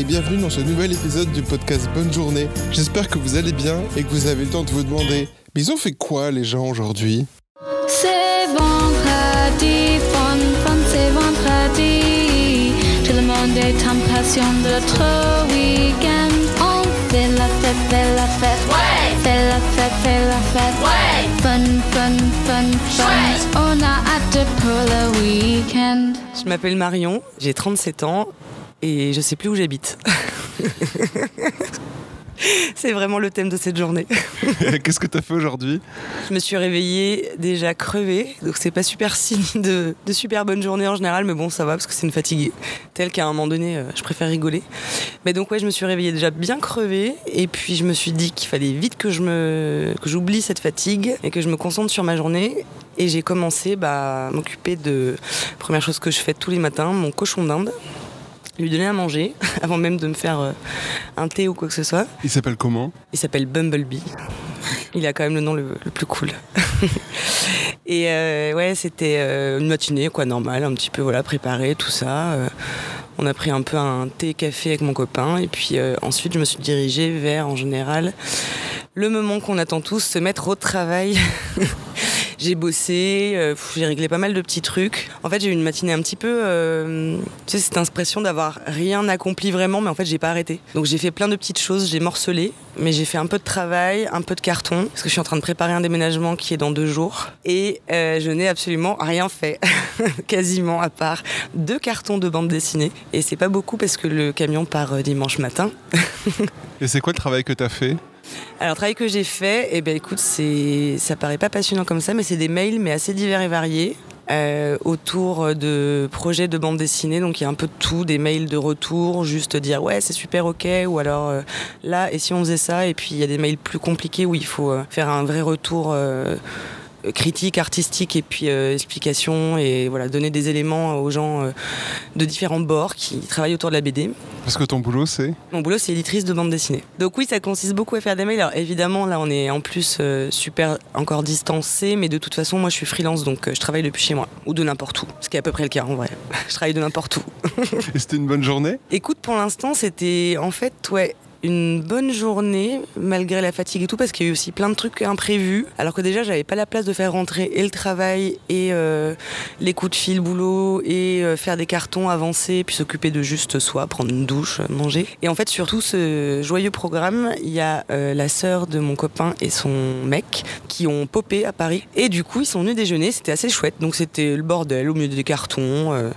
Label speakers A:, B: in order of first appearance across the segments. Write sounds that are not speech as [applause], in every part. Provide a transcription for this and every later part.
A: Et bienvenue dans ce nouvel épisode du podcast Bonne journée. J'espère que vous allez bien et que vous avez le temps de vous demander Mais ils ont fait quoi les gens aujourd'hui?
B: C'est vendredi, fun, fun, c'est vendredi. Tout le monde est impatient de notre week-end. On fait la fête, fait la fête. Ouais! Fait la fête, fait la fête. Ouais! Fun, fun, fun, fun. On a hâte pour le week-end.
C: Je m'appelle Marion, j'ai 37 ans et je sais plus où j'habite. [laughs] C'est vraiment le thème de cette journée. [laughs]
A: Qu'est-ce que t'as fait aujourd'hui?
C: Je me suis réveillée déjà crevée, donc c'est pas super signe de, de super bonne journée en général, mais bon ça va parce que c'est une fatiguée. Telle qu'à un moment donné, euh, je préfère rigoler. Mais donc ouais, je me suis réveillée déjà bien crevée et puis je me suis dit qu'il fallait vite que je me que j'oublie cette fatigue et que je me concentre sur ma journée. Et j'ai commencé bah, à m'occuper de première chose que je fais tous les matins, mon cochon d'Inde lui donner à manger [laughs] avant même de me faire euh, un thé ou quoi que ce soit.
A: Il s'appelle comment?
C: Il s'appelle Bumblebee. Il a quand même le nom le, le plus cool. [laughs] Et euh, ouais, c'était euh, une matinée quoi normale, un petit peu voilà préparée, tout ça. On a pris un peu un thé café avec mon copain et puis euh, ensuite je me suis dirigée vers en général le moment qu'on attend tous, se mettre au travail. [laughs] j'ai bossé, euh, j'ai réglé pas mal de petits trucs. En fait, j'ai eu une matinée un petit peu, euh, tu sais, cette impression d'avoir rien accompli vraiment, mais en fait, j'ai pas arrêté. Donc, j'ai fait plein de petites choses, j'ai morcelé, mais j'ai fait un peu de travail, un peu de carton, parce que je suis en train de préparer un déménagement qui est dans deux jours, et euh, je n'ai absolument rien fait, [laughs] quasiment, à part deux cartons de bande dessinée. Et c'est pas beaucoup parce que le camion part dimanche matin. [laughs]
A: Et c'est quoi le travail que t'as fait?
C: Alors, le travail que j'ai fait, eh ben, écoute, ça paraît pas passionnant comme ça, mais c'est des mails, mais assez divers et variés. euh, autour de projets de bande dessinée, donc il y a un peu de tout, des mails de retour, juste dire ouais c'est super ok, ou alors euh, là et si on faisait ça, et puis il y a des mails plus compliqués où il faut euh, faire un vrai retour critique, artistique et puis euh, explication et voilà donner des éléments aux gens euh, de différents bords qui travaillent autour de la BD.
A: Parce que ton boulot c'est
C: Mon boulot, c'est éditrice de bande dessinée. Donc oui, ça consiste beaucoup à faire des mails. Alors évidemment, là, on est en plus euh, super encore distancé, mais de toute façon, moi, je suis freelance, donc euh, je travaille depuis chez moi ou de n'importe où, ce qui est à peu près le cas en vrai. [laughs] je travaille de n'importe où.
A: Et c'était une bonne journée?
C: Écoute, pour l'instant, c'était en fait, ouais. Une bonne journée, malgré la fatigue et tout, parce qu'il y a eu aussi plein de trucs imprévus. Alors que déjà, j'avais pas la place de faire rentrer et le travail, et euh, les coups de fil, boulot, et euh, faire des cartons, avancer, puis s'occuper de juste soi, prendre une douche, manger. Et en fait, sur tout ce joyeux programme, il y a euh, la sœur de mon copain et son mec qui ont popé à Paris. Et du coup, ils sont venus déjeuner, c'était assez chouette. Donc c'était le bordel au milieu des cartons.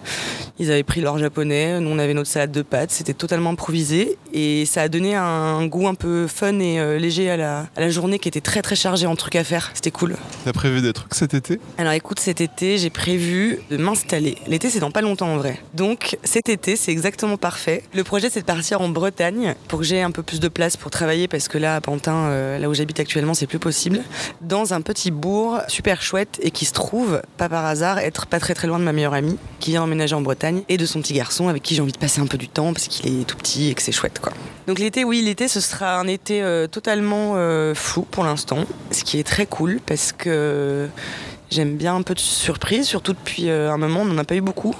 C: ils avaient pris leur japonais, nous on avait notre salade de pâtes, c'était totalement improvisé. Et ça a donné un goût un peu fun et euh, léger à la, à la journée qui était très très chargée en trucs à faire. C'était cool.
A: T'as prévu des trucs cet été?
C: Alors écoute, cet été, j'ai prévu de m'installer. L'été, c'est dans pas longtemps en vrai. Donc cet été, c'est exactement parfait. Le projet, c'est de partir en Bretagne pour que j'ai un peu plus de place pour travailler parce que là, à Pantin, euh, là où j'habite actuellement, c'est plus possible. Dans un petit bourg super chouette et qui se trouve, pas par hasard, être pas très très loin de ma meilleure amie qui vient emménager en Bretagne et de son petit garçon avec qui j'ai envie de passer un peu du temps parce qu'il est tout petit et que c'est chouette quoi. Donc l'été, oui, l'été, ce sera un été euh, totalement euh, flou pour l'instant, ce qui est très cool parce que j'aime bien un peu de surprise, surtout depuis euh, un moment, on n'en a pas eu beaucoup.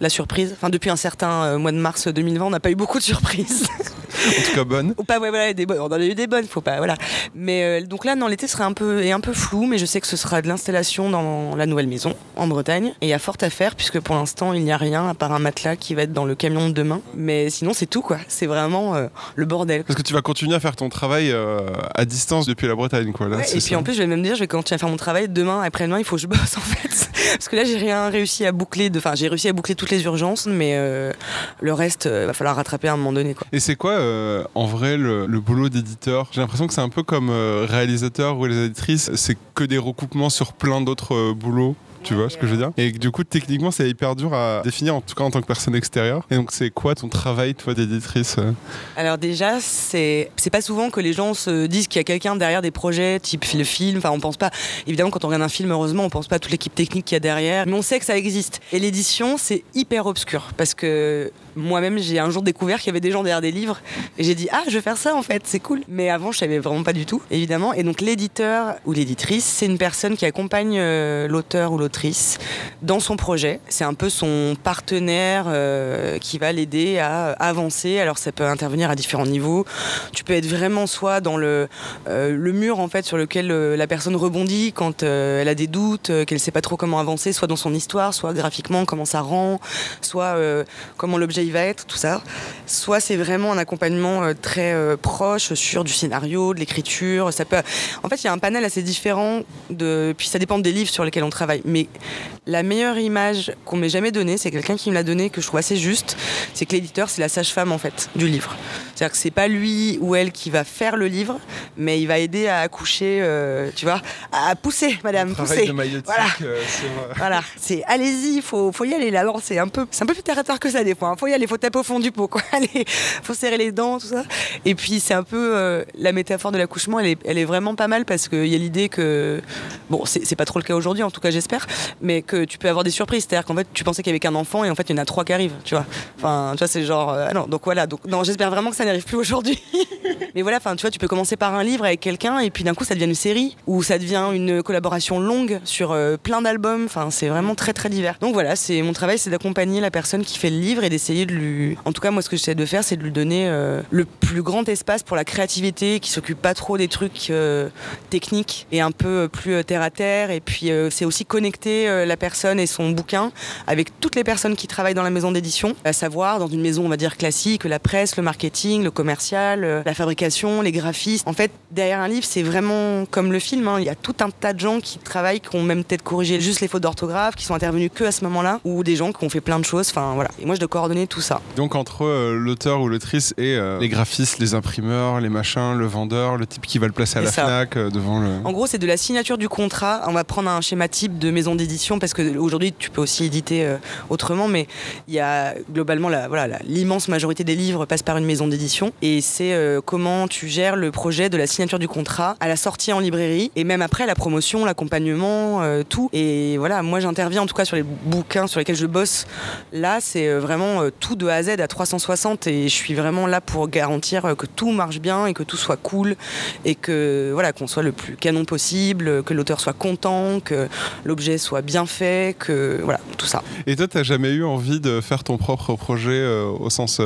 C: La surprise, enfin depuis un certain euh, mois de mars 2020, on n'a pas eu beaucoup de surprises. [laughs]
A: En tout cas bonne.
C: Ou pas, ouais, voilà, des bonnes. On en a eu des bonnes, faut pas, voilà. Mais euh, donc là, non, l'été sera un peu, est un peu flou, mais je sais que ce sera de l'installation dans la nouvelle maison en Bretagne. Et il y a fort à faire, puisque pour l'instant, il n'y a rien à part un matelas qui va être dans le camion de demain. Mais sinon, c'est tout, quoi. C'est vraiment euh, le bordel.
A: Parce que tu vas continuer à faire ton travail euh, à distance depuis la Bretagne quoi là.
C: Ouais, et puis
A: ça
C: en plus, je vais même dire, je vais continuer à faire mon travail demain, après-demain, il faut que je bosse [laughs] en fait. Parce que là, j'ai rien réussi à boucler. Enfin, j'ai réussi à boucler toutes les urgences, mais euh, le reste, euh, va falloir rattraper à un moment donné, quoi.
A: Et c'est quoi euh, en vrai le, boulot d'éditeur? J'ai l'impression que c'est un peu comme réalisateur ou réalisatrice, c'est que des recoupements sur plein d'autres boulots. Tu vois ce que je veux dire Et du coup, techniquement, c'est hyper dur à définir, en tout cas en tant que personne extérieure. Et donc, c'est quoi ton travail, toi, d'éditrice euh
C: Alors déjà, c'est c'est pas souvent que les gens se disent qu'il y a quelqu'un derrière des projets type le film. Enfin, on pense pas. Évidemment, quand on regarde un film, heureusement, on pense pas à toute l'équipe technique qu'il y a derrière, mais on sait que ça existe. Et l'édition, c'est hyper obscur parce que moi-même, j'ai un jour découvert qu'il y avait des gens derrière des livres et j'ai dit ah, je vais faire ça en fait, c'est cool. Mais avant, je savais vraiment pas du tout, évidemment. Et donc l'éditeur ou l'éditrice, c'est une personne qui accompagne euh, l'auteur ou l'autrice dans son projet. C'est un peu son partenaire euh, qui va l'aider à avancer. Alors ça peut intervenir à différents niveaux. Tu peux être vraiment soit dans le, euh, le mur en fait sur lequel euh, la personne rebondit quand euh, elle a des doutes, euh, qu'elle sait pas trop comment avancer, soit dans son histoire, soit graphiquement comment ça rend, soit euh, comment l'objet il va être, tout ça. Soit c'est vraiment un accompagnement euh, très euh, proche sur du scénario, de l'écriture. Ça peut. En fait, il y a un panel assez différent. Puis ça dépend des livres sur lesquels on travaille. Mais la meilleure image qu'on m'ait jamais donnée, c'est quelqu'un qui me l'a donnée que je trouve assez juste. C'est que l'éditeur, c'est la sage-femme en fait du livre. C'est-à-dire que c'est pas lui ou elle qui va faire le livre, mais il va aider à accoucher, euh, tu vois, à pousser, madame, pousser.
A: de
C: Voilà.
A: euh,
C: Voilà, c'est allez-y, faut, faut y aller. Là, alors c'est un peu, c'est un peu plus terre à terre que ça des fois. hein. Faut y aller, faut taper au fond du pot, quoi. [laughs] Allez, faut serrer les dents, tout ça. Et puis c'est un peu euh, la métaphore de l'accouchement. Elle est, elle est vraiment pas mal parce qu'il y a l'idée que, bon, c'est c'est pas trop le cas aujourd'hui, en tout cas j'espère, mais que tu peux avoir des surprises. C'est-à-dire qu'en fait, tu pensais qu'il y avait qu'un enfant et en fait il y en a trois qui arrivent, tu vois. Enfin, tu vois, c'est genre, euh, ah non, donc voilà. Donc non, j'espère vraiment que ça n'arrive plus aujourd'hui. [laughs] Mais voilà, enfin, tu vois, tu peux commencer par un livre avec quelqu'un et puis d'un coup, ça devient une série ou ça devient une collaboration longue sur euh, plein d'albums. Enfin, c'est vraiment très très divers. Donc voilà, c'est mon travail, c'est d'accompagner la personne qui fait le livre et d'essayer de lui. En tout cas, moi, ce que j'essaie de faire, c'est de lui donner euh, le plus grand espace pour la créativité, qui s'occupe pas trop des trucs euh, techniques et un peu plus terre à terre. Et puis, c'est aussi connecter la personne et son bouquin avec toutes les personnes qui travaillent dans la maison d'édition, à savoir dans une maison, on va dire classique, la presse, le marketing, le commercial, la fabrication, les graphistes. En fait, derrière un livre, c'est vraiment comme le film. hein. Il y a tout un tas de gens qui travaillent, qui ont même peut-être corrigé juste les fautes d'orthographe, qui sont intervenus que à ce moment-là, ou des gens qui ont fait plein de choses. Enfin voilà. Et moi, je dois coordonner tout ça.
A: Donc entre euh, l'auteur ou l'autrice et euh, les graphistes, les imprimeurs, les machins, le vendeur, le type qui va le placer à la
C: ça.
A: Fnac euh, devant le.
C: En gros, c'est de la signature du contrat. On va prendre un schéma type de maison d'édition parce que aujourd'hui, tu peux aussi éditer autrement, mais il y a globalement la- voilà, la- l'immense majorité des livres passent par une maison d'édition et c'est euh, tu gères le projet de la signature du contrat à la sortie en librairie et même après la promotion, l'accompagnement, euh, tout. Et voilà, moi j'interviens en tout cas sur les bouquins sur lesquels je bosse. Là, c'est euh, vraiment euh, tout de A à Z à 360 et je suis vraiment là pour garantir que tout marche bien et que tout soit cool et que voilà qu'on soit le plus canon possible, que l'auteur soit content, que l'objet soit bien fait, que voilà tout ça.
A: Et toi, t'as jamais eu envie de faire ton propre projet au sens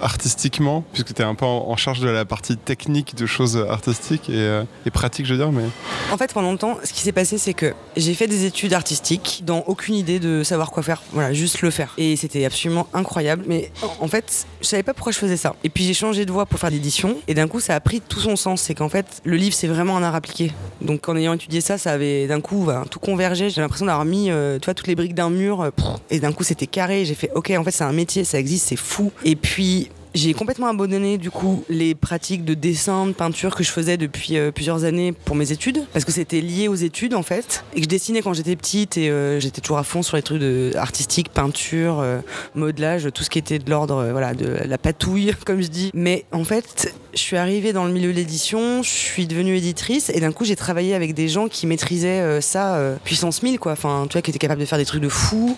A: artistiquement, puisque t'es un peu en charge de la partie technique de choses artistiques et, euh, et pratiques, je veux dire, mais.
C: En fait, pendant longtemps, ce qui s'est passé, c'est que j'ai fait des études artistiques dans aucune idée de savoir quoi faire. Voilà, juste le faire. Et c'était absolument incroyable. Mais en fait, je savais pas pourquoi je faisais ça. Et puis j'ai changé de voie pour faire l'édition. Et d'un coup, ça a pris tout son sens. C'est qu'en fait, le livre, c'est vraiment un art appliqué. Donc en ayant étudié ça, ça avait d'un coup ben, tout convergé. J'ai l'impression d'avoir mis, euh, tu vois, toutes les briques d'un mur. euh, et d'un coup, c'était carré. J'ai fait, ok, en fait, c'est un métier, ça existe, c'est fou. Et puis j'ai complètement abandonné du coup les pratiques de dessin, de peinture que je faisais depuis euh, plusieurs années pour mes études, parce que c'était lié aux études en fait, et que je dessinais quand j'étais petite et euh, j'étais toujours à fond sur les trucs de, artistiques, peinture, euh, modelage, tout ce qui était de l'ordre voilà de la patouille [laughs] comme je dis. Mais en fait, je suis arrivée dans le milieu de l'édition, je suis devenue éditrice et d'un coup j'ai travaillé avec des gens qui maîtrisaient ça puissance 1000 quoi, enfin tu vois qui étaient capables de faire des trucs de fou,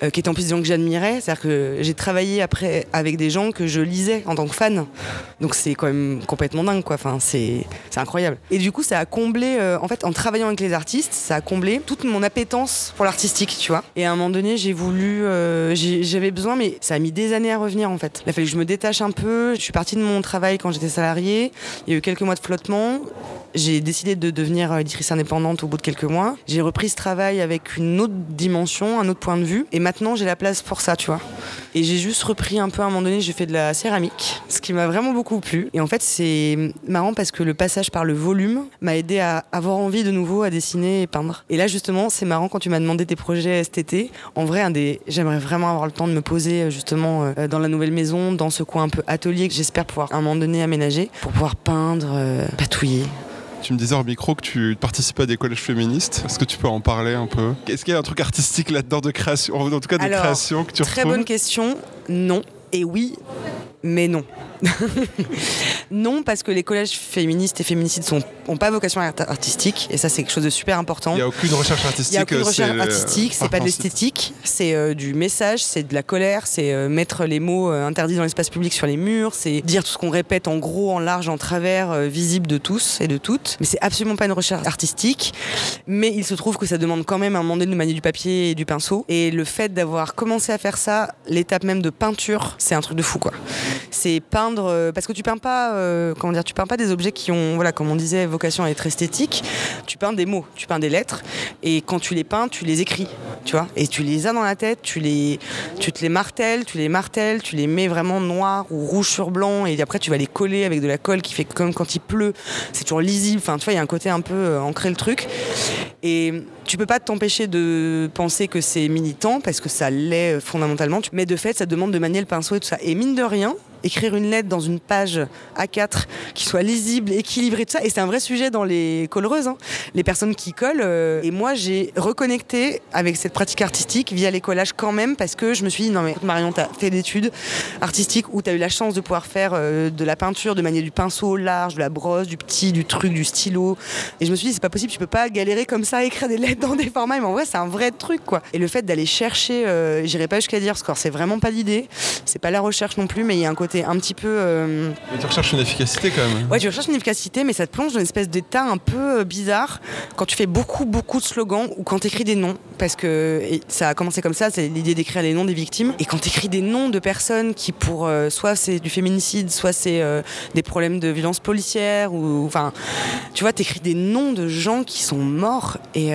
C: qui étaient en plus des gens que j'admirais, c'est-à-dire que j'ai travaillé après avec des gens que je en tant que fan. Donc c'est quand même complètement dingue quoi, enfin c'est incroyable. Et du coup ça a comblé euh, en fait en travaillant avec les artistes, ça a comblé toute mon appétence pour l'artistique, tu vois. Et à un moment donné, j'ai voulu euh, j'avais besoin mais ça a mis des années à revenir en fait. Il a fallu que je me détache un peu, je suis partie de mon travail quand j'étais salariée, il y a eu quelques mois de flottement. J'ai décidé de devenir euh, éditrice indépendante au bout de quelques mois. J'ai repris ce travail avec une autre dimension, un autre point de vue. Et maintenant, j'ai la place pour ça, tu vois. Et j'ai juste repris un peu à un moment donné, j'ai fait de la céramique, ce qui m'a vraiment beaucoup plu. Et en fait, c'est marrant parce que le passage par le volume m'a aidé à avoir envie de nouveau à dessiner et peindre. Et là, justement, c'est marrant quand tu m'as demandé tes projets cet été. En vrai, des, j'aimerais vraiment avoir le temps de me poser euh, justement euh, dans la nouvelle maison, dans ce coin un peu atelier que j'espère pouvoir à un moment donné aménager pour pouvoir peindre, patouiller.
A: Tu me disais hors micro que tu participes à des collèges féministes. Est-ce que tu peux en parler un peu? Est-ce qu'il y a un truc artistique là-dedans de création En tout cas, de
C: Alors,
A: création que tu
C: Très
A: retrouves?
C: bonne question. Non. Et oui, mais non. [laughs] Non, parce que les collèges féministes et féminicides sont ont pas vocation art- artistique, et ça c'est quelque chose de super important.
A: Il n'y a aucune recherche
C: Il
A: artistique.
C: n'y a aucune
A: euh,
C: recherche
A: euh,
C: artistique, c'est pas de l'esthétique, c'est euh, du message, c'est de la colère, c'est euh, mettre les mots euh, interdits dans l'espace public sur les murs, c'est dire tout ce qu'on répète en gros, en large, en travers, visible de tous et de toutes. Mais c'est absolument pas une recherche artistique. Mais il se trouve que ça demande quand même un moment donné de manier du papier et du pinceau. Et le fait d'avoir commencé à faire ça, l'étape même de peinture, c'est un truc de fou quoi. C'est peindre euh, parce que tu peins pas, euh, comment dire, tu peins pas des objets qui ont, voilà, comme on disait, vocation à être esthétique. Tu peins des mots, tu peins des lettres. Et quand tu les peins, tu les écris, tu vois. Et tu les as dans la tête, tu les, tu te les martèles, tu les martèles, tu les mets vraiment noir ou rouge sur blanc. Et après, tu vas les coller avec de la colle qui fait comme quand il pleut, c'est toujours lisible. Enfin, tu vois, il y a un côté un peu euh, ancré le truc. Et tu peux pas t'empêcher de penser que c'est militant parce que ça l'est fondamentalement. Mais de fait, ça demande de manier le pinceau et tout ça. Et mine de rien, écrire une lettre dans une page A4 qui soit lisible, équilibrée, tout ça. Et c'est un vrai sujet dans les colleuses, hein. les personnes qui collent. euh, et moi, j'ai reconnecté avec cette pratique artistique via les collages quand même parce que je me suis dit, non mais Marion, t'as fait d'études artistiques où t'as eu la chance de pouvoir faire euh, de la peinture, de manier du pinceau au large, de la brosse, du petit, du truc, du stylo. Et je me suis dit, c'est pas possible, tu peux pas galérer comme ça, écrire des lettres dans des formats. Mais en vrai, c'est un vrai truc, quoi. Et le fait d'aller chercher, euh, j'irai pas jusqu'à dire score, c'est vraiment pas l'idée, c'est pas la recherche non plus, mais il y a un côté un petit peu. euh,
A: Mais tu recherches une efficacité quand même.
C: Ouais, tu recherches une efficacité, mais ça te plonge dans une espèce d'état un peu euh, bizarre quand tu fais beaucoup, beaucoup de slogans ou quand tu écris des noms. Parce que ça a commencé comme ça, c'est l'idée d'écrire les noms des victimes. Et quand tu écris des noms de personnes qui, pour euh, soit c'est du féminicide, soit c'est euh, des problèmes de violence policière, ou enfin, tu vois, tu écris des noms de gens qui sont morts et.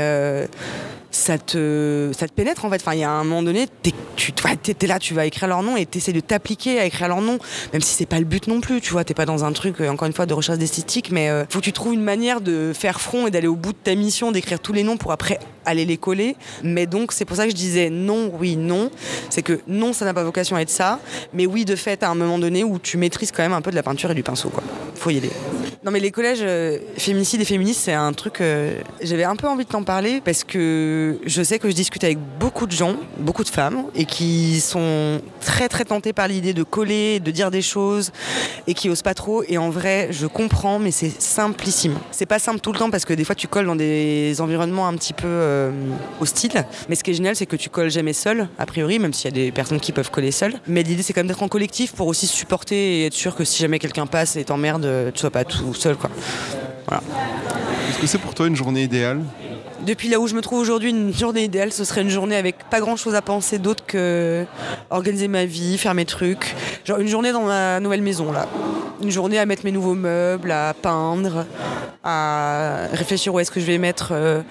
C: Ça te, ça pénètre en fait. Enfin, il y a un moment donné, t'es, tu es là, tu vas écrire leur nom et t'essaies de t'appliquer à écrire leur nom, même si c'est pas le but non plus, tu vois. T'es pas dans un truc, euh, encore une fois, de recherche d'esthétique, mais euh, faut que tu trouves une manière de faire front et d'aller au bout de ta mission, d'écrire tous les noms pour après aller les coller. Mais donc, c'est pour ça que je disais non, oui, non. C'est que non, ça n'a pas vocation à être ça, mais oui, de fait, à un moment donné où tu maîtrises quand même un peu de la peinture et du pinceau, quoi. Faut y aller. Non mais les collèges euh, féminicides et féministes c'est un truc euh, j'avais un peu envie de t'en parler parce que je sais que je discute avec beaucoup de gens, beaucoup de femmes et qui sont très très tentées par l'idée de coller, de dire des choses et qui osent pas trop et en vrai je comprends mais c'est simplissime. C'est pas simple tout le temps parce que des fois tu colles dans des environnements un petit peu euh, hostiles mais ce qui est génial c'est que tu colles jamais seul a priori même s'il y a des personnes qui peuvent coller seules mais l'idée c'est quand même d'être en collectif pour aussi supporter et être sûr que si jamais quelqu'un passe et t'emmerde euh, tu sois pas tout seul quoi.
A: Est-ce que c'est pour toi une journée idéale?
C: Depuis là où je me trouve aujourd'hui, une journée idéale, ce serait une journée avec pas grand chose à penser d'autre que organiser ma vie, faire mes trucs. Genre une journée dans ma nouvelle maison là. Une journée à mettre mes nouveaux meubles, à peindre, à réfléchir où est-ce que je vais mettre euh,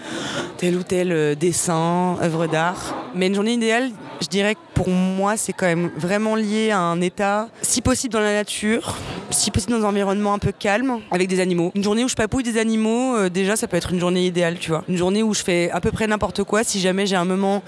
C: tel ou tel euh, dessin, œuvre d'art. Mais une journée idéale, je dirais que pour moi, c'est quand même vraiment lié à un état, si possible dans la nature, si possible dans un environnement un peu calme, avec des animaux. Une journée où je papouille des animaux, euh, déjà, ça peut être une journée idéale, tu vois. Une journée où je fais à peu près n'importe quoi, si jamais j'ai un moment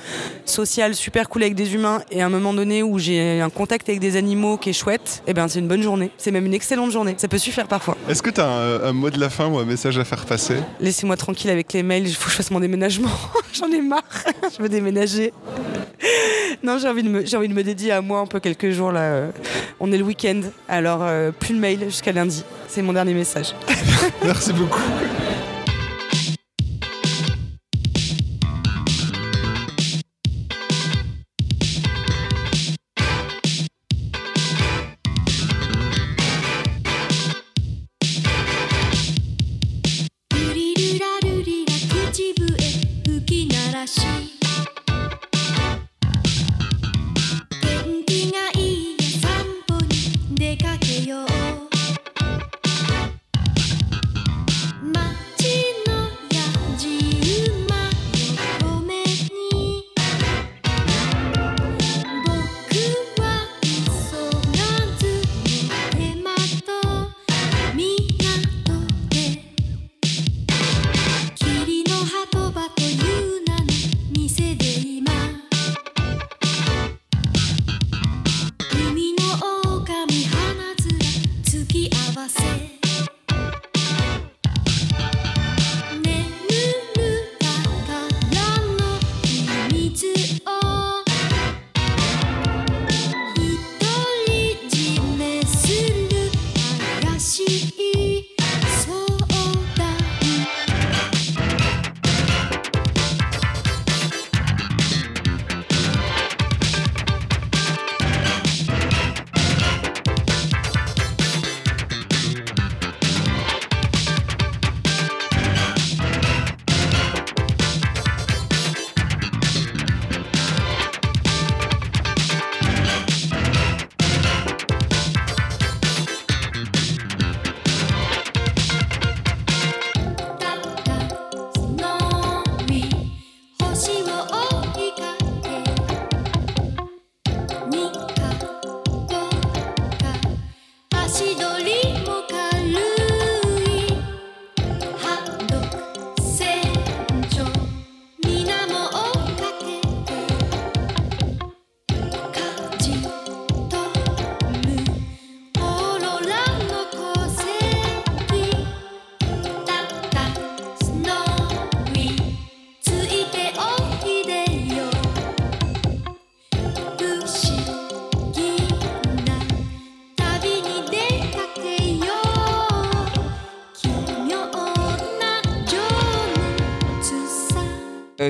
C: social super cool avec des humains et un moment donné où j'ai un contact avec des animaux qui est chouette, eh ben c'est une bonne journée. C'est même une journée. Ça peut suffire parfois.
A: Est-ce que tu as un, un mot de la fin ou un message à faire passer
C: Laissez-moi tranquille avec les mails, il faut que je fasse mon déménagement. [laughs] J'en ai marre, je veux déménager. Non, j'ai envie, de me, j'ai envie de me dédier à moi un peu quelques jours là. euh, On est le week-end, alors euh, plus de mails jusqu'à lundi. C'est mon dernier message. [laughs]
A: Merci beaucoup.「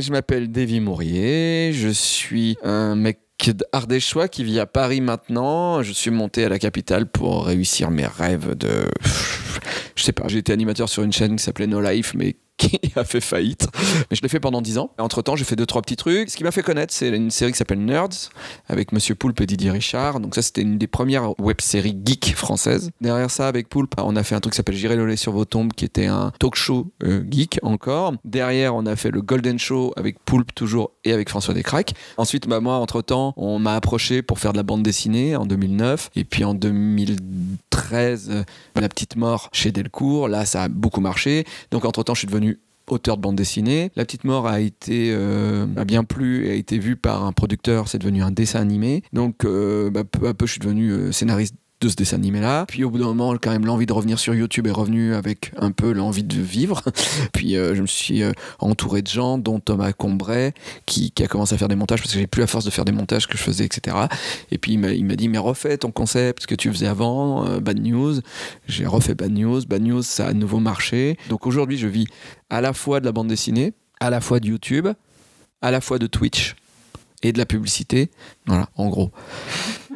D: Je m'appelle Davy Mourier, je suis un mec ardéchois qui vit à Paris maintenant. Je suis monté à la capitale pour réussir mes rêves de... Je sais pas, j'ai été animateur sur une chaîne qui s'appelait No Life, mais qui [laughs] a fait faillite. Mais je l'ai fait pendant 10 ans. Entre temps, j'ai fait deux, trois petits trucs. Ce qui m'a fait connaître, c'est une série qui s'appelle Nerds, avec Monsieur Poulpe et Didier Richard. Donc ça, c'était une des premières web-séries geek françaises. Derrière ça, avec Poulpe, on a fait un truc qui s'appelle J'irai le lait sur vos tombes, qui était un talk show euh, geek encore. Derrière, on a fait le Golden Show avec Poulpe toujours et avec François Descraques. Ensuite, bah, moi, entre-temps, on m'a approché pour faire de la bande dessinée en 2009. Et puis en 2013, euh, La Petite Mort chez Delcourt. Là, ça a beaucoup marché. Donc entre-temps, je suis devenu auteur de bande dessinée. La Petite Mort a été euh, a bien plu et a été vue par un producteur. C'est devenu un dessin animé. Donc euh, bah, peu à peu, je suis devenu scénariste de ce dessin animé là puis au bout d'un moment quand même l'envie de revenir sur YouTube est revenue avec un peu l'envie de vivre. [laughs] Puis euh, je me suis euh, entouré de gens dont Thomas Combray qui, a commencé à faire des montages parce que j'ai plus la force de faire des montages que je faisais etc et puis il m'a il m'a dit mais refais ton concept ce que tu faisais avant euh, Bad News. J'ai refait Bad News. Bad News ça a à nouveau marché. Donc aujourd'hui je vis à la fois de la bande dessinée à la fois de YouTube à la fois de Twitch et de la publicité. Voilà en gros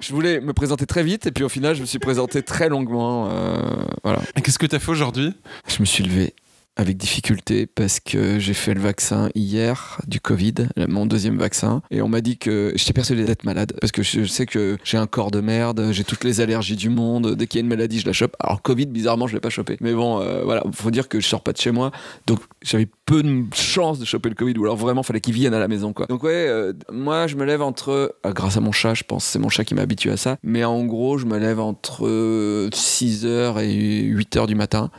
D: je voulais me présenter très vite et puis au final je me suis présenté très longuement euh, voilà.
A: Et qu'est-ce que t'as fait aujourd'hui?
D: Je me suis levé avec difficulté parce que j'ai fait le vaccin hier du Covid, mon deuxième vaccin, et on m'a dit que j'étais persuadé d'être malade parce que je sais que j'ai un corps de merde, j'ai toutes les allergies du monde, dès qu'il y a une maladie je la chope. Alors Covid bizarrement je l'ai pas chopé, mais bon euh, voilà, faut dire que je sors pas de chez moi, donc j'avais peu de chance de choper le Covid ou alors vraiment fallait qu'il vienne à la maison quoi. Donc ouais, euh, moi je me lève entre, euh, grâce à mon chat je pense, c'est mon chat qui m'a habitué à ça, mais en gros je me lève entre 6h et 8h du matin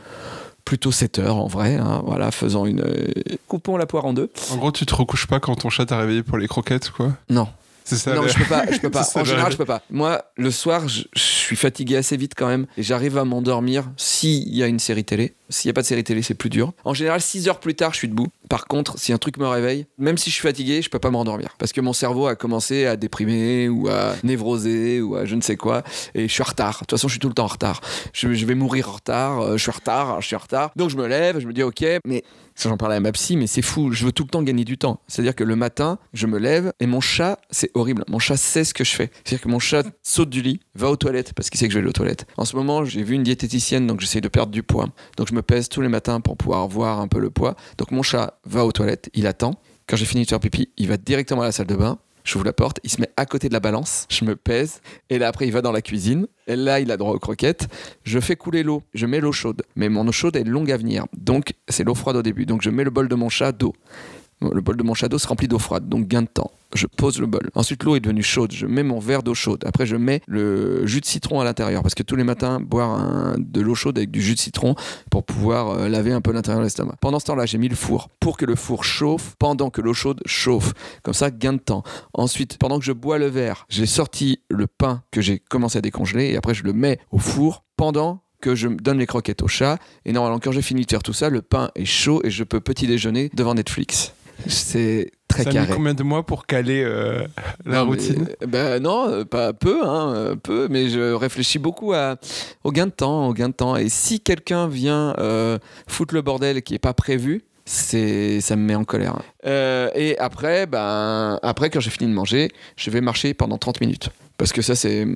D: plutôt 7 heures en vrai, hein, voilà, faisant une. euh, coupons la poire en deux.
A: En gros, tu te recouches pas quand ton chat t'a réveillé pour les croquettes, quoi?
D: Non,
A: C'est ça
D: non, je peux pas, je peux [laughs] pas.
A: Ça
D: En général, je peux pas. Moi, le soir, je, je suis fatigué assez vite quand même, et j'arrive à m'endormir s'il y a une série télé. S'il y a pas de série télé, c'est plus dur. En général, 6 heures plus tard, je suis debout. Par contre, si un truc me réveille, même si je suis fatigué, je peux pas m'endormir parce que mon cerveau a commencé à déprimer ou à névroser ou à je ne sais quoi, et je suis en retard. De toute façon, je suis tout le temps en retard. Je, vais mourir en retard. euh, Je suis en retard. Je suis en retard. Donc je me lève, je me dis ok, mais ça, j'en parlais à ma psy, mais c'est fou. Je veux tout le temps gagner du temps. C'est-à-dire que le matin, je me lève et mon chat, c'est horrible. Mon chat sait ce que je fais. C'est-à-dire que mon chat saute du lit, va aux toilettes parce qu'il sait que je vais aller aux toilettes. En ce moment, j'ai vu une diététicienne, donc j'essaie de perdre du poids. Donc me pèse tous les matins pour pouvoir voir un peu le poids. Donc mon chat va aux toilettes, il attend. Quand j'ai fini de faire pipi, il va directement à la salle de bain. J'ouvre la porte, il se met à côté de la balance, je me pèse, et là après il va dans la cuisine, et là il a droit aux croquettes, je fais couler l'eau, je mets l'eau chaude, mais mon eau chaude est longue à venir, donc c'est l'eau froide au début, donc je mets le bol de mon chat d'eau. Le bol de mon d'eau se remplit d'eau froide, donc gain de temps. Je pose le bol. Ensuite, l'eau est devenue chaude. Je mets mon verre d'eau chaude. Après, je mets le jus de citron à l'intérieur parce que tous les matins, boire de l'eau chaude avec du jus de citron pour pouvoir euh, laver un peu l'intérieur de l'estomac. Pendant ce temps-là, j'ai mis le four pour que le four chauffe pendant que l'eau chaude chauffe. Comme ça, gain de temps. Ensuite, pendant que je bois le verre, j'ai sorti le pain que j'ai commencé à décongeler et après, je le mets au four pendant que je donne les croquettes au chat. Et normalement, quand j'ai fini de faire tout ça, le pain est chaud et je peux petit déjeuner devant Netflix. C'est très
A: Ça a mis
D: carré.
A: combien de mois pour caler euh, la
D: Non,
A: routine
D: euh, ben non, euh, pas peu, hein, peu, mais je réfléchis beaucoup à, au gain de temps, au gain de temps. Et si quelqu'un vient euh, foutre le bordel qui est pas prévu, c'est, ça me met en colère. Euh, et après, ben, après quand j'ai fini de manger, je vais marcher pendant 30 minutes. Parce que ça, c'est,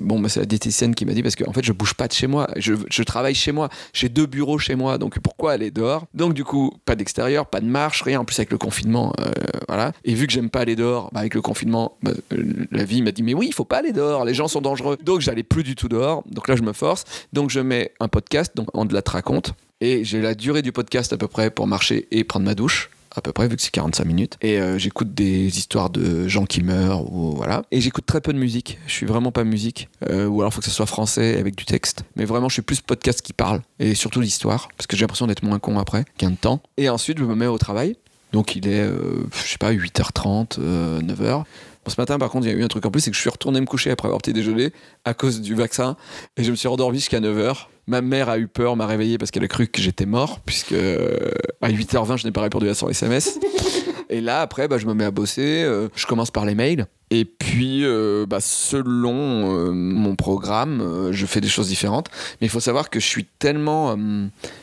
D: bon, c'est la diététicienne qui m'a dit parce qu'en en fait, je bouge pas de chez moi. Je, travaille chez moi. J'ai deux bureaux chez moi. Donc pourquoi aller dehors? Donc du coup, pas d'extérieur, pas de marche, rien. En plus avec le confinement, euh, voilà. Et vu que j'aime pas aller dehors, bah, avec le confinement, bah, euh, la vie m'a dit mais oui, il faut pas aller dehors. Les gens sont dangereux. Donc j'allais plus du tout dehors. Donc là, je me force. Donc je mets un podcast. Donc on de la te raconte. Et j'ai la durée du podcast à peu près pour marcher et prendre ma douche à peu près vu que c'est 45 minutes. Et euh, j'écoute des histoires de gens qui meurent ou voilà. Et j'écoute très peu de musique. Je suis vraiment pas musique. Euh, ou alors faut que ce soit français avec du texte. Mais vraiment je suis plus podcast qui parle et surtout l'histoire parce que j'ai l'impression d'être moins con après de temps. Et ensuite je me mets au travail. Donc il est euh, je sais pas 8h30 euh, 9h Bon, ce matin, par contre, il y a eu un truc en plus, c'est que je suis retourné me coucher après avoir petit déjeuner à cause du vaccin. Et je me suis rendormi jusqu'à 9h. Ma mère a eu peur, m'a réveillé parce qu'elle a cru que j'étais mort, puisque euh, à 8h20, je n'ai pas répondu à son SMS. [laughs] Et là, après, bah, je me mets à bosser. euh, je commence par les mails. Et puis, euh, bah, selon euh, mon programme, je fais des choses différentes. Mais il faut savoir que je suis tellement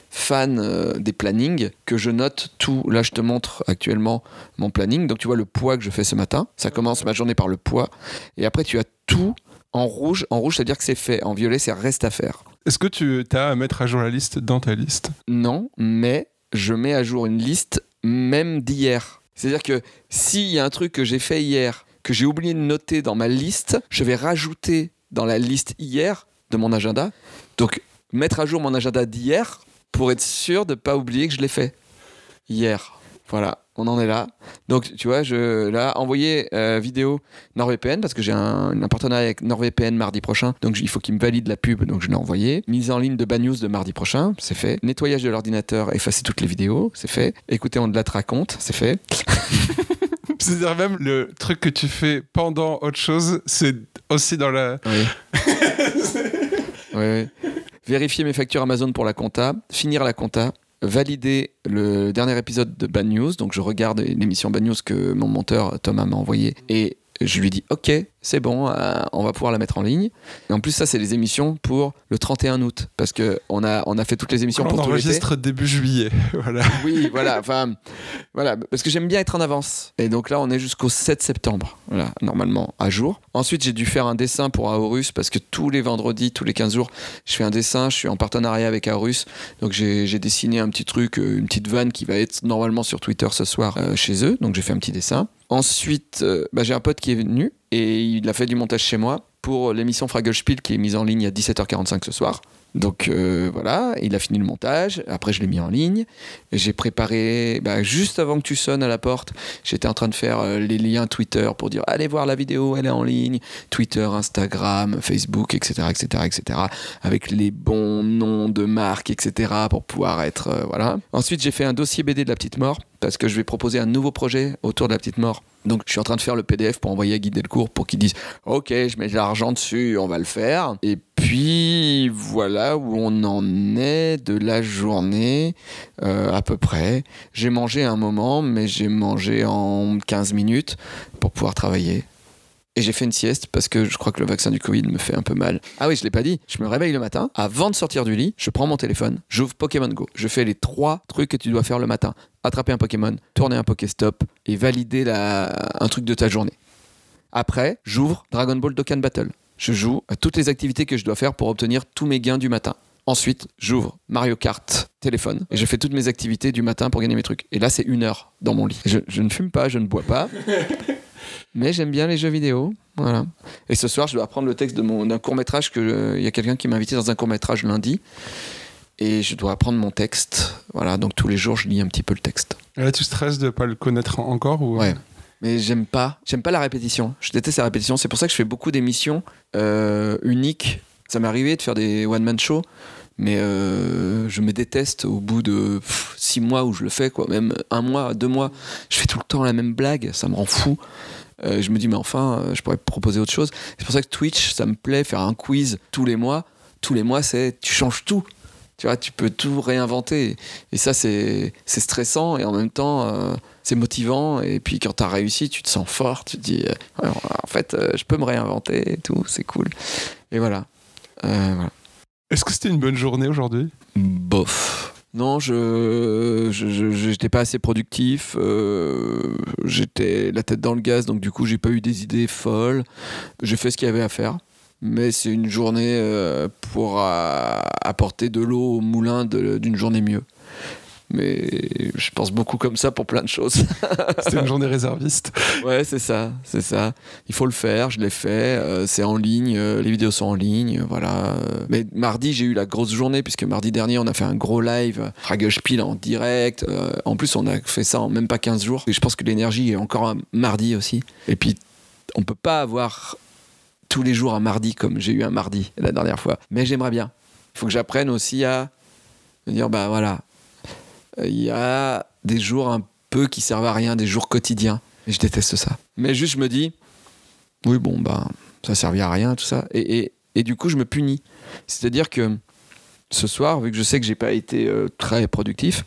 D: fan des plannings que je note tout. Là, je te montre actuellement mon planning. Donc, tu vois le poids que je fais ce matin. Ça commence ma journée par le poids. Et après, tu as tout en rouge. En rouge, c'est-à-dire que c'est fait. En violet, c'est reste à faire.
A: Est-ce que tu as à mettre à jour la liste dans ta liste?
D: Non, mais je mets à jour une liste même d'hier. C'est-à-dire que s'il y a un truc que j'ai fait hier, que j'ai oublié de noter dans ma liste, je vais rajouter dans la liste hier de mon agenda. Donc, mettre à jour mon agenda d'hier pour être sûr de ne pas oublier que je l'ai fait hier. Voilà, on en est là. Donc, tu vois, je là envoyer euh, vidéo NordVPN parce que j'ai un, un partenariat avec NordVPN mardi prochain. Donc, il faut qu'il me valide la pub. Donc, je l'ai envoyé. Mise en ligne de Bad News de mardi prochain, c'est fait. Nettoyage de l'ordinateur, effacer toutes les vidéos, c'est fait. Écoutez, on de la te raconte, c'est fait. [laughs]
A: C'est-à-dire même le truc que tu fais pendant autre chose, c'est aussi dans la...
D: Oui. [laughs] oui, oui. Vérifier mes factures Amazon pour la compta, finir la compta, valider le dernier épisode de Bad News. Donc je regarde l'émission Bad News que mon monteur Thomas m'a envoyé et je lui dis ok, c'est bon, euh, on va pouvoir la mettre en ligne. Et en plus ça c'est les émissions pour le 31 août parce que on a on a fait toutes les émissions
A: on
D: pour tout l'été.
A: enregistre début juillet. [laughs] voilà.
D: Oui, voilà, enfin, voilà, parce que j'aime bien être en avance. Et donc là, on est jusqu'au 7 septembre, voilà, normalement, à jour. Ensuite, j'ai dû faire un dessin pour Aorus, parce que tous les vendredis, tous les 15 jours, je fais un dessin, je suis en partenariat avec Aorus. Donc j'ai j'ai dessiné un petit truc, euh, une petite vanne qui va être normalement sur Twitter ce soir euh, chez eux. Donc j'ai fait un petit dessin. Ensuite, euh, bah, j'ai un pote qui est venu, et il a fait du montage chez moi pour l'émission Fraggle Spiel qui est mise en ligne à 17h45 ce soir. Donc euh, voilà, il a fini le montage. Après, je l'ai mis en ligne. J'ai préparé, bah, juste avant que tu sonnes à la porte, j'étais en train de faire euh, les liens Twitter pour dire allez voir la vidéo, elle est en ligne. Twitter, Instagram, Facebook, etc., etc., etc. Avec les bons noms de marques, etc. pour pouvoir être euh, voilà. Ensuite, j'ai fait un dossier BD de la petite mort parce que je vais proposer un nouveau projet autour de la petite mort. Donc, je suis en train de faire le PDF pour envoyer à Guy Delcourt pour qu'il dise Ok, je mets de l'argent dessus, on va le faire. Et puis, voilà où on en est de la journée, euh, à peu près. J'ai mangé un moment, mais j'ai mangé en 15 minutes pour pouvoir travailler. Et j'ai fait une sieste parce que je crois que le vaccin du Covid me fait un peu mal. Ah oui, je l'ai pas dit. Je me réveille le matin. Avant de sortir du lit, je prends mon téléphone, j'ouvre Pokémon Go. Je fais les trois trucs que tu dois faire le matin attraper un Pokémon, tourner un Pokéstop et valider un truc de ta journée. Après, j'ouvre Dragon Ball Dokkan Battle. Je joue à toutes les activités que je dois faire pour obtenir tous mes gains du matin. Ensuite, j'ouvre Mario Kart téléphone et je fais toutes mes activités du matin pour gagner mes trucs. Et là, c'est une heure dans mon lit. Je, je ne fume pas, je ne bois pas. [laughs] Mais j'aime bien les jeux vidéo. Voilà. Et ce soir, je dois apprendre le texte de mon- d'un court métrage que il y a quelqu'un qui m'a invité dans un court métrage lundi. Et je dois apprendre mon texte. Voilà, donc tous les jours, je lis un petit peu le texte.
A: Là, tu stresses de pas le connaître en- encore ou...
D: Ouais. Mais j'aime pas, j'aime pas la répétition. Je déteste la répétition. C'est pour ça que je fais beaucoup d'émissions euh, uniques. Ça m'est arrivé de faire des one-man shows, mais euh, je me déteste au bout de six mois où je le fais, quoi. Même un mois, deux mois. Je fais tout le temps la même blague, ça me rend fou. Euh, je me dis, mais enfin, je pourrais proposer autre chose. C'est pour ça que Twitch, ça me plaît, faire un quiz tous les mois. Tous les mois, c'est tu changes tout. Tu vois, tu peux tout réinventer. Et ça, c'est stressant et en même temps, c'est motivant. Et puis quand tu as réussi, tu te sens fort. Tu te dis, euh, en fait, euh, je peux me réinventer et tout, c'est cool. Et voilà. Euh, voilà.
A: Est-ce que c'était une bonne journée aujourd'hui?
D: Bof. Non, je j'étais pas assez productif. euh, j'étais la tête dans le gaz, donc du coup, j'ai pas eu des idées folles. J'ai fait ce qu'il y avait à faire. Mais c'est une journée euh, pour euh, apporter de l'eau au moulin d'une journée mieux. Mais je pense beaucoup comme ça pour plein de choses. [laughs]
A: C'était une journée réserviste.
D: Ouais, c'est ça, c'est ça. Il faut le faire, je l'ai fait. euh, c'est en ligne, euh, les vidéos sont en ligne, voilà. Mais mardi, j'ai eu la grosse journée puisque mardi dernier, on a fait un gros live, Fragelspiel en direct. euh, en plus, on a fait ça en même pas 15 jours. Et je pense que l'énergie est encore un mardi aussi. Et puis, on peut pas avoir tous les jours un mardi comme j'ai eu un mardi la dernière fois. Mais j'aimerais bien. Il faut que j'apprenne aussi à me dire, bah voilà, il y a des jours un peu qui servent à rien, des jours quotidiens. Et je déteste ça. Mais juste, je me dis, oui, bon, ben, ça servit à rien, tout ça. Et, et, et du coup, je me punis. C'est-à-dire que ce soir, vu que je sais que j'ai pas été euh, très productif,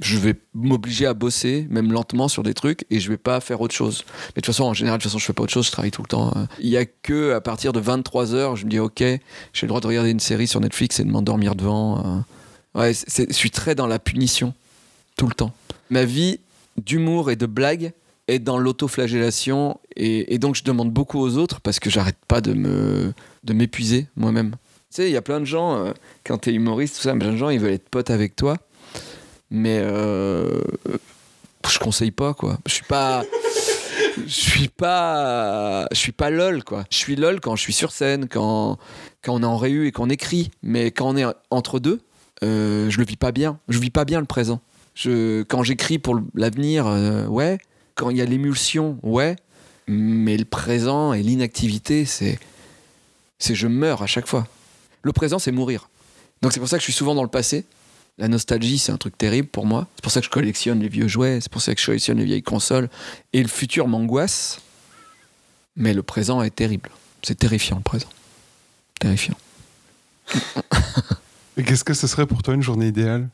D: je vais m'obliger à bosser, même lentement, sur des trucs, et je vais pas faire autre chose. Mais de toute façon, en général, de toute façon, je fais pas autre chose, je travaille tout le temps. hein. Il y a que à partir de 23h, je me dis, ok, j'ai le droit de regarder une série sur Netflix et de m'endormir devant. euh. Ouais, je suis très dans la punition, tout le temps. Ma vie d'humour et de blague est dans l'autoflagellation, et, et donc je demande beaucoup aux autres parce que j'arrête pas de me de m'épuiser moi-même. Tu sais, il y a plein de gens, euh, quand t'es humoriste, tout ça, plein de gens, ils veulent être potes avec toi. Mais euh, je conseille pas, quoi. Je suis pas. Je suis pas. Je suis pas lol, quoi. Je suis lol quand je suis sur scène, quand, quand on est en réu et qu'on écrit. Mais quand on est entre deux, euh, je le vis pas bien. Je vis pas bien le présent. Quand j'écris pour l'avenir, euh, ouais. Quand il y a l'émulsion, ouais. Mais le présent et l'inactivité, c'est. C'est je meurs à chaque fois. Le présent, c'est mourir. Donc c'est pour ça que je suis souvent dans le passé. La nostalgie, c'est un truc terrible pour moi. C'est pour ça que je collectionne les vieux jouets, c'est pour ça que je collectionne les vieilles consoles. Et le futur m'angoisse, mais le présent est terrible. C'est terrifiant le présent. Terrifiant.
A: Et qu'est-ce que ce serait pour toi une journée idéale?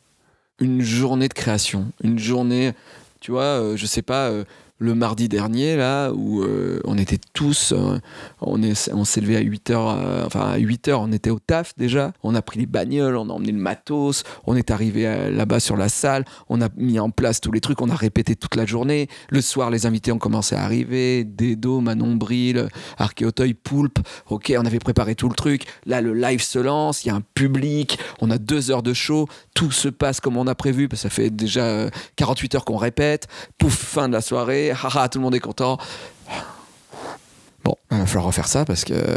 D: Une journée de création, une journée, tu vois, euh, je sais pas, euh, le mardi dernier, là, où euh, on était tous, euh, on est- on s'est levé à 8 heures, euh, enfin à 8 heures, on était au taf déjà, on a pris les bagnoles, on a emmené le matos, on est arrivé là-bas sur la salle, on a mis en place tous les trucs, on a répété toute la journée. Le soir, les invités ont commencé à arriver, Dedo, Manon Bril, Archéauteuil, Poulpe, ok, on avait préparé tout le truc. Là, le live se lance, il y a un public, on a deux heures de show, tout se passe comme on a prévu, parce que ça fait déjà euh, 48 heures qu'on répète, pouf, fin de la soirée, [laughs] haha, tout le monde est content. Bon, il va falloir refaire ça parce que euh,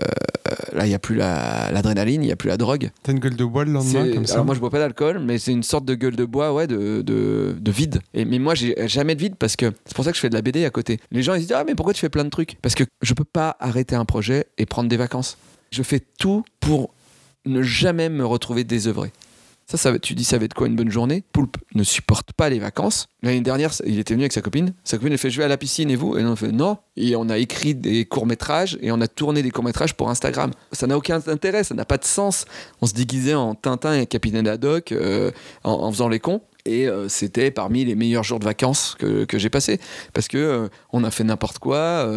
D: là, il n'y a plus la- l'adrénaline, il n'y a plus la drogue.
A: T'as une gueule de bois le lendemain comme ça
D: Alors moi je bois pas d'alcool, mais c'est une sorte de gueule de bois, ouais, de, de, de vide. Et, mais moi j'ai jamais de vide parce que c'est pour ça que je fais de la BD à côté. Les gens ils se disent ah mais pourquoi tu fais plein de trucs? Parce que je peux pas arrêter un projet et prendre des vacances. Je fais tout pour ne jamais me retrouver désœuvré. Ça, tu dis ça va être quoi une bonne journée? Poulpe ne supporte pas les vacances. L'année dernière, il était venu avec sa copine. Sa copine elle fait je vais à la piscine et vous? Et on fait non. Et on a écrit des courts métrages et on a tourné des courts métrages pour Instagram. Ça n'a aucun intérêt, ça n'a pas de sens. On se déguisait en Tintin et Capitaine Haddock euh, en, faisant les cons. Et euh, c'était parmi les meilleurs jours de vacances que, j'ai passé. Parce que euh, on a fait n'importe quoi.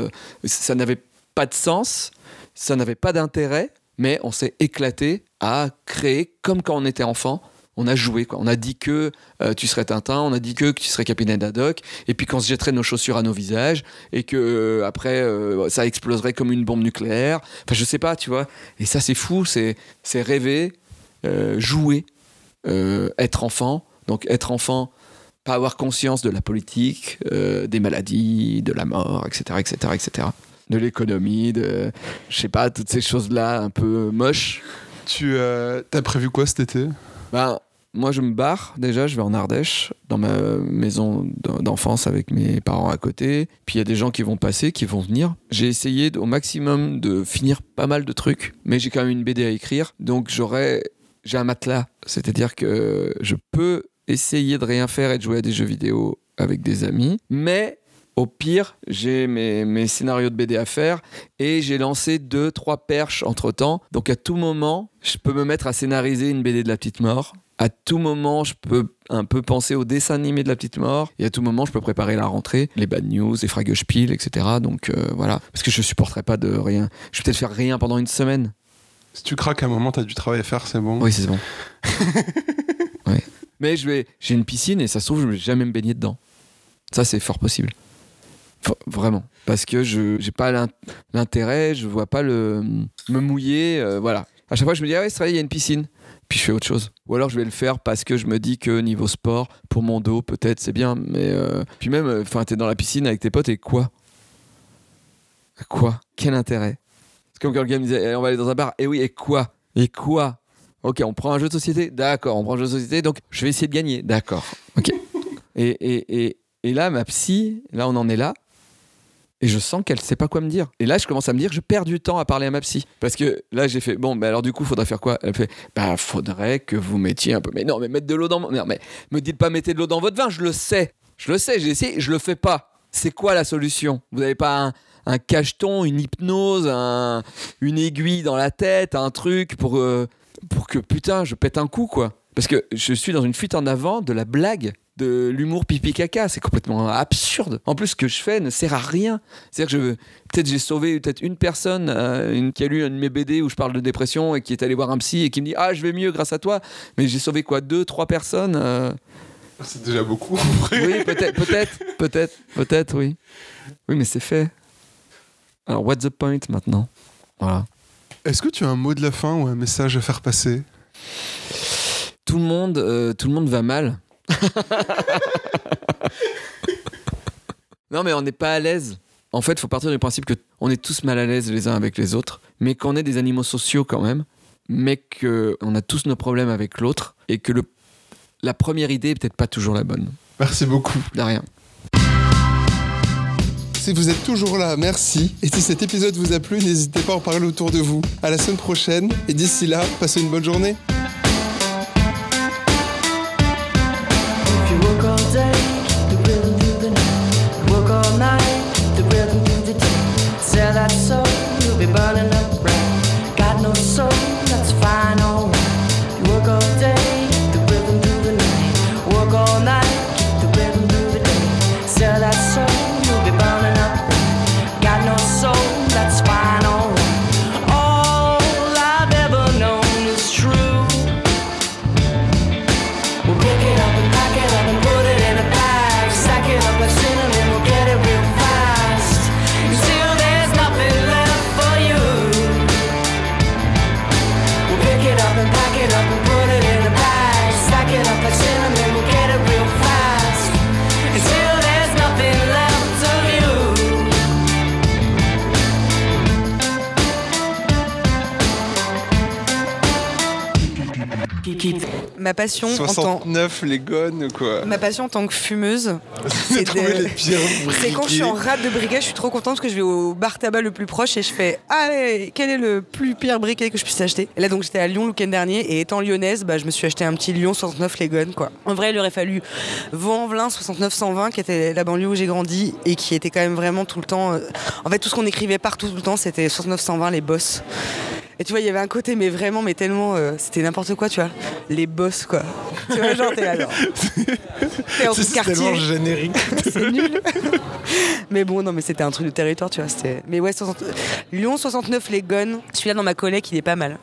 D: ça n'avait pas de sens. Ça n'avait pas d'intérêt. Mais on s'est éclaté à créer comme quand on était enfant. On a joué, quoi. On a dit que euh, tu serais Tintin, on a dit que, tu serais Capitaine Haddock, et puis qu'on se jetterait nos chaussures à nos visages, et que euh, après euh, ça exploserait comme une bombe nucléaire. Enfin, je sais pas, tu vois. Et ça, c'est fou, c'est rêver, jouer, être enfant. Donc, être enfant, pas avoir conscience de la politique, des maladies, de la mort, etc., etc., etc. De l'économie, de, je sais pas, toutes ces choses-là un peu moches.
A: Tu euh, t'as prévu quoi cet été?
D: Ben, moi, je me barre déjà, je vais en Ardèche, dans ma maison d'en- d'enfance avec mes parents à côté. Puis il y a des gens qui vont passer, qui vont venir. J'ai essayé au maximum de finir pas mal de trucs, mais j'ai quand même une BD à écrire. Donc j'aurais. J'ai un matelas. C'est-à-dire que je peux essayer de rien faire et de jouer à des jeux vidéo avec des amis. Mais au pire, j'ai mes, mes scénarios de BD à faire et j'ai lancé deux, trois perches entre temps. Donc à tout moment, je peux me mettre à scénariser une BD de la petite mort. À tout moment, je peux un peu penser au dessin animé de la petite mort. Et à tout moment, je peux préparer la rentrée, les bad news, les fragespiel, etc. Donc euh, voilà. Parce que je supporterai pas de rien. Je vais peut-être faire rien pendant une semaine.
A: Si tu craques à un moment, t'as du travail à faire, c'est bon.
D: Oui, c'est bon. [laughs] Ouais. Mais je vais, j'ai une piscine et ça se trouve, je ne vais jamais me baigner dedans. Ça, c'est fort possible. Vraiment. Parce que je n'ai pas l'in- l'intérêt, je vois pas le me mouiller. euh, voilà. À chaque fois, je me dis, ah ouais, c'est vrai, il y a une piscine. Puis je fais autre chose. Ou alors, je vais le faire parce que je me dis que niveau sport, pour mon dos, peut-être, c'est bien. Mais euh, puis même, enfin, t'es dans la piscine avec tes potes et quoi? Quoi? Quel intérêt? C'est comme quand le gars me disait, Eh, on va aller dans un bar. Et oui, et quoi? Et quoi? Ok, on prend un jeu de société D'accord, on prend un jeu de société, donc je vais essayer de gagner. D'accord, ok. Et, et, et là, ma psy, là, on en est là. Et je sens qu'elle sait pas quoi me dire. Et là, je commence à me dire, je perds du temps à parler à ma psy. Parce que là, j'ai fait, bon, bah alors du coup, faudrait faire quoi? Elle fait, bah, faudrait que vous mettiez un peu. Mais non, mais mettre de l'eau dans mon. Non, mais me dites pas, mettez de l'eau dans votre vin, je le sais. Je le sais, j'ai essayé, je le fais pas. C'est quoi la solution? Vous n'avez pas un, cacheton, une hypnose, un- une aiguille dans la tête, un truc pour, euh, pour que putain, je pète un coup, quoi? Parce que je suis dans une fuite en avant de la blague de l'humour pipi caca. C'est complètement absurde. En plus, ce que je fais ne sert à rien. C'est-à-dire que je, peut-être j'ai sauvé peut-être une personne euh, une, qui a lu un de mes BD où je parle de dépression et qui est allé voir un psy et qui me dit ah je vais mieux grâce à toi. Mais j'ai sauvé quoi deux, trois personnes. euh.
A: C'est déjà beaucoup.
D: Oui, peut-être, peut-être, peut-être, peut-être, oui. Oui, mais c'est fait. Alors, what's the point maintenant? Voilà.
A: Est-ce que tu as un mot de la fin ou un message à faire passer?
D: Tout le monde, euh, tout le monde va mal. [laughs] non, mais on n'est pas à l'aise. En fait, il faut partir du principe que on est tous mal à l'aise les uns avec les autres, mais qu'on est des animaux sociaux quand même, mais qu'on a tous nos problèmes avec l'autre, et que le, la première idée est peut-être pas toujours la bonne.
A: Merci beaucoup.
D: De rien.
A: Si vous êtes toujours là, merci. Et si cet épisode vous a plu, n'hésitez pas à en parler autour de vous. À la semaine prochaine. Et d'ici là, passez une bonne journée.
E: so
C: Ma passion en tant
A: 69, les gonnes, quoi.
C: Ma passion en tant que fumeuse, [laughs] c'est de- [laughs] quand je suis en rade de briquet, je suis trop contente parce que je vais au bar tabac le plus proche et je fais Allez, quel est le plus pire briquet que je puisse acheter? Et là, donc, j'étais à Lyon le week-end dernier et étant lyonnaise, bah, je me suis acheté un petit Lyon 69 Les Gones, quoi. En vrai, il aurait fallu Vaux-en-Velin 69 120, qui était la banlieue où j'ai grandi et qui était quand même vraiment tout le temps. euh, En fait, tout ce qu'on écrivait partout tout le temps, c'était 69 120, les boss. Et tu vois, il y avait un côté, mais vraiment, mais tellement. euh, c'était n'importe quoi, tu vois. Les boss, quoi. Tu vois, genre, t'es là, genre. [laughs]
A: C'est tellement générique. [laughs]
C: c'est nul. mais bon, non, mais c'était un truc de territoire, tu vois. c'était- Mais ouais, 60 Lyon 69, les Gones. Celui-là dans ma collègue, il est pas mal.